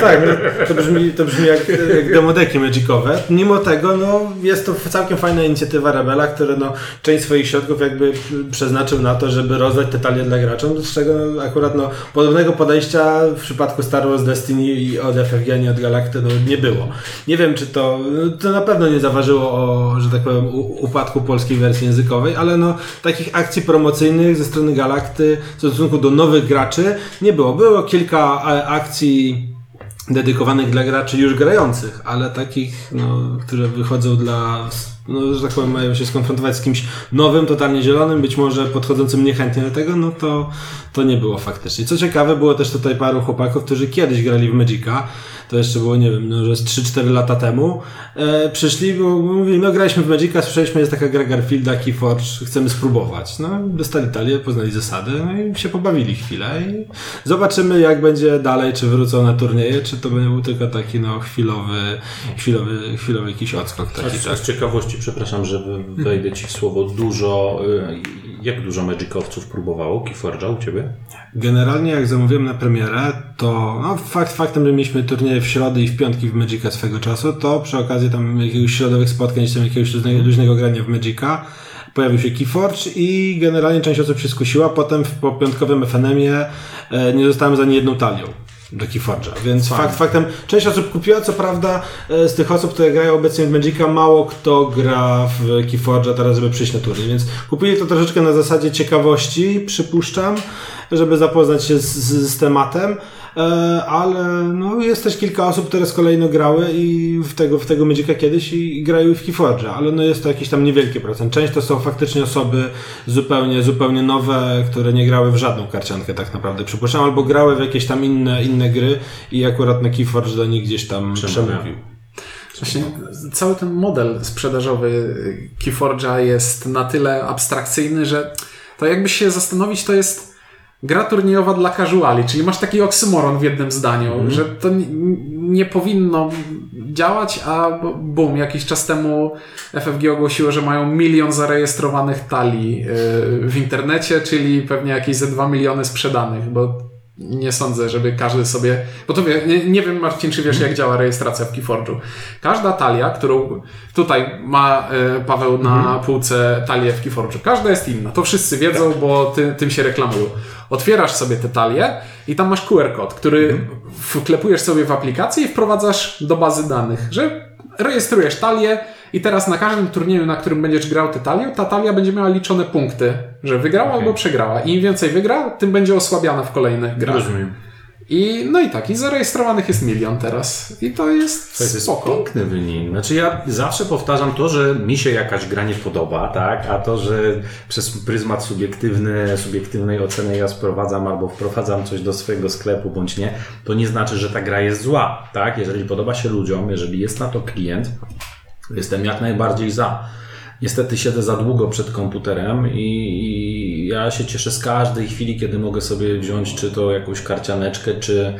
Tak, no, to brzmi, to brzmi jak, jak demodeki magicowe. Mimo tego, no, jest to całkiem fajna inicjatywa Rebela, który no, część swoich środków jakby przeznaczył na to, żeby rozdać te talie dla graczy, z czego akurat no, podobnego podejścia w przypadku Star Wars Destiny i od FFG, ani od Galacty no, nie było. Nie wiem, czy to, to na pewno nie zaważyło o, że tak powiem, upadku polskiej wersji językowej, ale no, takich akcji promocyjnych ze strony Galakty w stosunku do nowych graczy nie było. Było kilka e, akcji dedykowanych dla graczy już grających, ale takich, no, które wychodzą dla, no, że tak powiem, mają się skonfrontować z kimś nowym, totalnie zielonym, być może podchodzącym niechętnie do tego, no to, to nie było faktycznie. Co ciekawe, było też tutaj paru chłopaków, którzy kiedyś grali w Magica, to jeszcze było, nie wiem, no, że z 3-4 lata temu, e, przyszli, bo mówili, no graliśmy w Magica, słyszeliśmy, jest taka gra Garfielda, Keyforge, chcemy spróbować. No, dostali talię, poznali zasady, no i się pobawili chwilę i zobaczymy, jak będzie dalej, czy wrócą na turnieje, czy to będzie był tylko taki, no, chwilowy, chwilowy, chwilowy jakiś odskok taki, z, tak. z ciekawości, przepraszam, że wejdę Ci w słowo, dużo, y, jak dużo Magicowców próbowało Keyforge'a u Ciebie? Generalnie jak zamówiłem na premierę, to no, fakt faktem, że mieliśmy turnieje w środę i w piątki w Magica swego czasu, to przy okazji tam jakiegoś środowych spotkań, czy tam jakiegoś luźnego, luźnego grania w Magica, pojawił się Keyforge i generalnie część osób się skusiła. Potem w, po piątkowym FNM-ie e, nie zostałem za ani jedną talią do Keyforge'a, więc fakt faktem część osób kupiła, co prawda e, z tych osób, które grają obecnie w Magica, mało kto gra w Keyforge'a teraz, żeby przyjść na turniej, więc kupili to troszeczkę na zasadzie ciekawości, przypuszczam, żeby zapoznać się z, z, z tematem, ale no, jest też kilka osób, które z kolei no, grały i w tego, w tego Magica kiedyś i, i grają w Keyforge'a, ale no, jest to jakiś tam niewielki procent. Część to są faktycznie osoby zupełnie, zupełnie nowe, które nie grały w żadną karciankę tak naprawdę, przypuszczam, albo grały w jakieś tam inne, inne gry i akurat na Keyforge do nich gdzieś tam Przemówił. przemówił. Właśnie cały ten model sprzedażowy Keyforge'a jest na tyle abstrakcyjny, że to jakby się zastanowić, to jest gra turniejowa dla casuali, czyli masz taki oksymoron w jednym zdaniu, że to nie, nie powinno działać, a bum, jakiś czas temu FFG ogłosiło, że mają milion zarejestrowanych talii yy, w internecie, czyli pewnie jakieś ze 2 miliony sprzedanych, bo nie sądzę, żeby każdy sobie. Bo to wie, nie, nie wiem, Marcin, czy wiesz, jak działa rejestracja w Keyforge'u. Każda talia, którą tutaj ma e, Paweł na półce talię w Keyforge'u, każda jest inna. To wszyscy wiedzą, bo ty, tym się reklamują. Otwierasz sobie tę talię i tam masz QR kod, który wklepujesz sobie w aplikację i wprowadzasz do bazy danych, że rejestrujesz talię i teraz na każdym turnieju, na którym będziesz grał talię, ta talia będzie miała liczone punkty, że wygrała albo przegrała. I im więcej wygra, tym będzie osłabiana w kolejnych grach. Rozumiem. I no i tak, i zarejestrowanych jest milion teraz. I to jest To jest spoko. piękny wynik. Znaczy ja zawsze powtarzam to, że mi się jakaś gra nie podoba, tak? A to, że przez pryzmat subiektywny, subiektywnej oceny ja sprowadzam albo wprowadzam coś do swojego sklepu bądź nie, to nie znaczy, że ta gra jest zła, tak? Jeżeli podoba się ludziom, jeżeli jest na to klient, jestem jak najbardziej za. Niestety siedzę za długo przed komputerem i, i ja się cieszę z każdej chwili, kiedy mogę sobie wziąć czy to jakąś karcianeczkę, czy,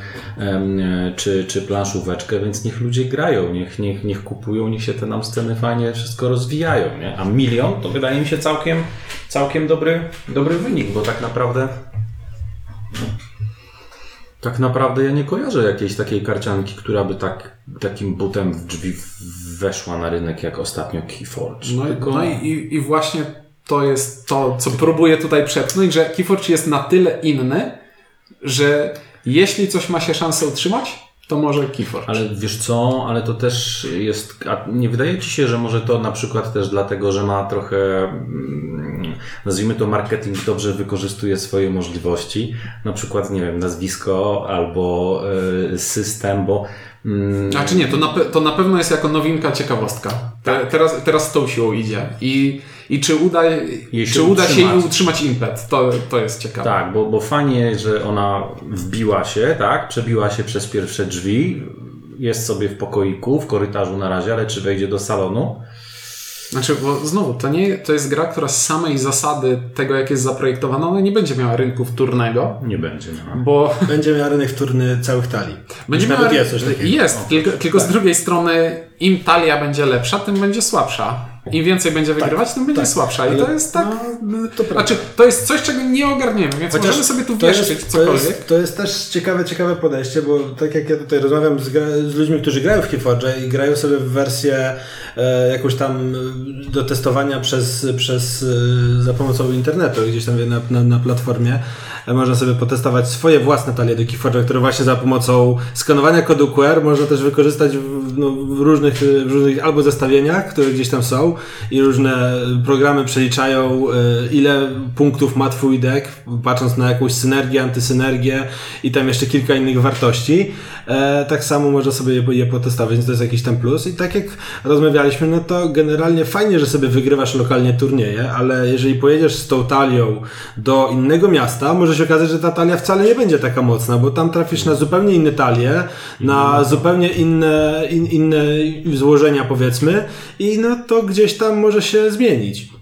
czy, czy planszóweczkę, więc niech ludzie grają, niech, niech, niech kupują, niech się te nam sceny fajnie wszystko rozwijają. Nie? A milion to wydaje mi się całkiem, całkiem dobry, dobry wynik, bo tak naprawdę tak naprawdę ja nie kojarzę jakiejś takiej karcianki, która by tak, takim butem w drzwi weszła na rynek jak ostatnio Keyforge. No, i- Tylko- no i, i właśnie to jest to, co próbuję tutaj przepchnąć, że Keyforge jest na tyle inny, że jeśli coś ma się szansę utrzymać, to może Keyforge. Ale wiesz co, ale to też jest. A nie wydaje ci się, że może to na przykład też dlatego, że ma trochę, mm, nazwijmy to marketing, dobrze wykorzystuje swoje możliwości, na przykład, nie wiem, nazwisko albo y, system, bo. mm, Znaczy nie, to na, to na pewno jest jako nowinka ciekawostka. Te, teraz, teraz z tą siłą idzie. I, i czy uda, czy uda się jej utrzymać. impet, to, to jest ciekawe. Tak, bo, bo fajnie, że ona wbiła się, tak? Przebiła się przez pierwsze drzwi. Jest sobie w pokoiku, w korytarzu na razie, ale czy wejdzie do salonu? Znaczy, bo znowu, to nie to jest gra, która z samej zasady tego, jak jest zaprojektowana, ona nie będzie miała rynku wtórnego, Nie będzie miała. bo Będzie miała rynek wtórny całych talii. będzie Nawet miała... jest coś takiego. Jest, tylko, tylko z drugiej strony im talia będzie lepsza, tym będzie słabsza. Im więcej będzie wygrywać, tym będzie tak. słabsza. I to jest tak... no, to prawda. znaczy, to jest coś, czego nie ogarniemy, więc Chociaż możemy sobie tu to wieszczyć jest, to, cokolwiek. jest, to jest też ciekawe, ciekawe podejście, bo tak jak ja tutaj rozmawiam z, z ludźmi, którzy grają w Keyforge i grają sobie w wersję e, jakąś tam e, do testowania przez, przez e, za pomocą internetu, gdzieś tam na, na, na platformie, można sobie potestować swoje własne talie do Keyforge'a, które właśnie za pomocą skanowania kodu QR można też wykorzystać w, no, w, różnych, w różnych albo zestawieniach, które gdzieś tam są i różne programy przeliczają e, ile punktów ma twój deck, patrząc na jakąś synergię, antysynergię i tam jeszcze kilka innych wartości. E, tak samo można sobie je, je potestować, więc to jest jakiś tam plus. I tak jak rozmawialiśmy, no to generalnie fajnie, że sobie wygrywasz lokalnie turnieje, ale jeżeli pojedziesz z tą talią do innego miasta, może się okazać, że ta talia wcale nie będzie taka mocna, bo tam trafisz na zupełnie inne talie, na zupełnie inne, in, inne złożenia powiedzmy i no to gdzieś tam może się zmienić.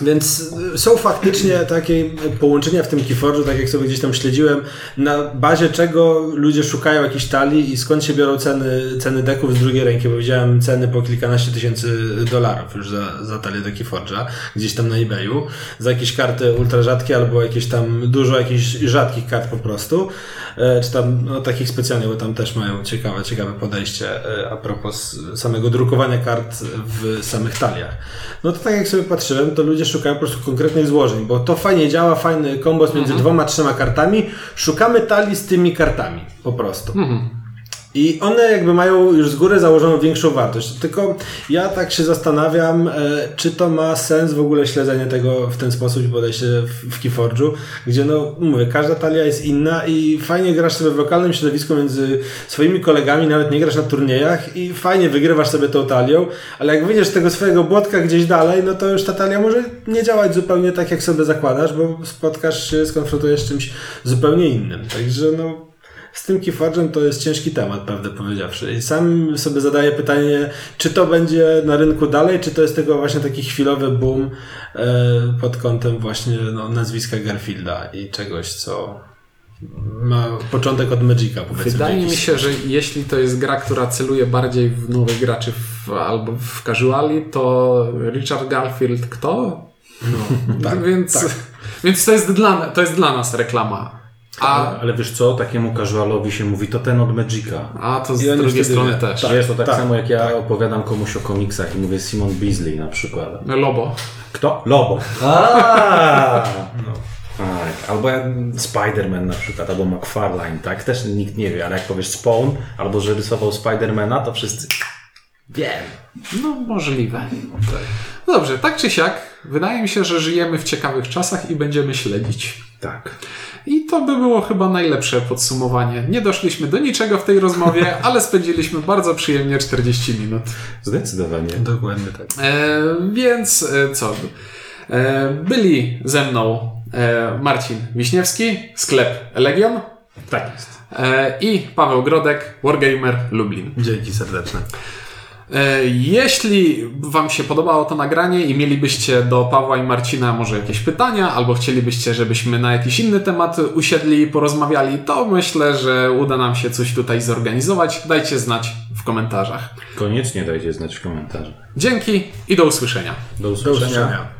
Więc y, są faktycznie takie połączenia w tym Keyforge'u, tak jak sobie gdzieś tam śledziłem, na bazie czego ludzie szukają jakichś talii i skąd się biorą ceny, ceny deków z drugiej ręki, bo widziałem ceny po kilkanaście tysięcy dolarów już za, za talię do Keyforge'a, gdzieś tam na eBayu, za jakieś karty ultra rzadkie albo jakieś tam dużo jakichś rzadkich kart po prostu, e, czy tam no, takich specjalnych, bo tam też mają ciekawe, ciekawe podejście e, a propos samego drukowania kart w samych taliach. No to tak jak sobie patrzyłem, to ludzie szukają po prostu konkretnych złożeń, bo to fajnie działa, fajny kombos między dwoma, trzema kartami. Szukamy talii z tymi kartami, po prostu. I one jakby mają już z góry założoną większą wartość. Tylko ja tak się zastanawiam, e, czy to ma sens w ogóle śledzenie tego w ten sposób i podejście w, w Keyforge'u, gdzie no mówię, każda talia jest inna i fajnie grasz sobie w lokalnym środowisku między swoimi kolegami, nawet nie grasz na turniejach i fajnie wygrywasz sobie tą talią, ale jak wyjdziesz z tego swojego błotka gdzieś dalej, no to już ta talia może nie działać zupełnie tak, jak sobie zakładasz, bo spotkasz się, skonfrontujesz z czymś zupełnie innym. Także no z tym Keyforge'em to jest ciężki temat, prawdę powiedziawszy. I sam sobie zadaję pytanie, czy to będzie na rynku dalej, czy to jest tylko właśnie taki chwilowy boom e, pod kątem właśnie no, nazwiska Garfielda i czegoś, co ma początek od Magica. Wydaje mi się, że jeśli to jest gra, która celuje bardziej w nowych graczy w, albo w casuali, to Richard Garfield kto? tak, więc, tak. więc to, jest dla, to jest dla nas reklama. A, Ale wiesz co, takiemu casualowi się mówi, to ten od Magica. a to z I drugiej wtedy- strony też. tak. Wiesz, to tak, tak, samo jak ja tak. opowiadam komuś o komiksach i mówię Simon Beasley na przykład. Lobo. Kto? Lobo. A! Tak, albo Spider-Man na przykład, albo McFarlane, tak? Też nikt nie wie, ale jak powiesz Spawn, albo że rysował Spidermana, to wszyscy wiem. No, możliwe. No dobrze, tak czy siak, wydaje mi się, że żyjemy w ciekawych czasach i będziemy śledzić. Tak. I to by było chyba najlepsze podsumowanie. Nie doszliśmy do niczego w tej rozmowie, ale spędziliśmy bardzo przyjemnie 40 minut. Zdecydowanie. Dokładnie tak. E, więc e, co? E, byli ze mną e, Marcin Wiśniewski, sklep Legion Tak jest. e, i Paweł Grodek, Wargamer Lublin. Dzięki serdeczne. E, Jeśli Wam się podobało to nagranie i mielibyście do Pawła i Marcina może jakieś pytania, albo chcielibyście, żebyśmy na jakiś inny temat usiedli i porozmawiali, to myślę, że uda nam się coś tutaj zorganizować. Dajcie znać w komentarzach. Koniecznie dajcie znać w komentarzach. Dzięki i do usłyszenia. Do Do usłyszenia. usłyszenia.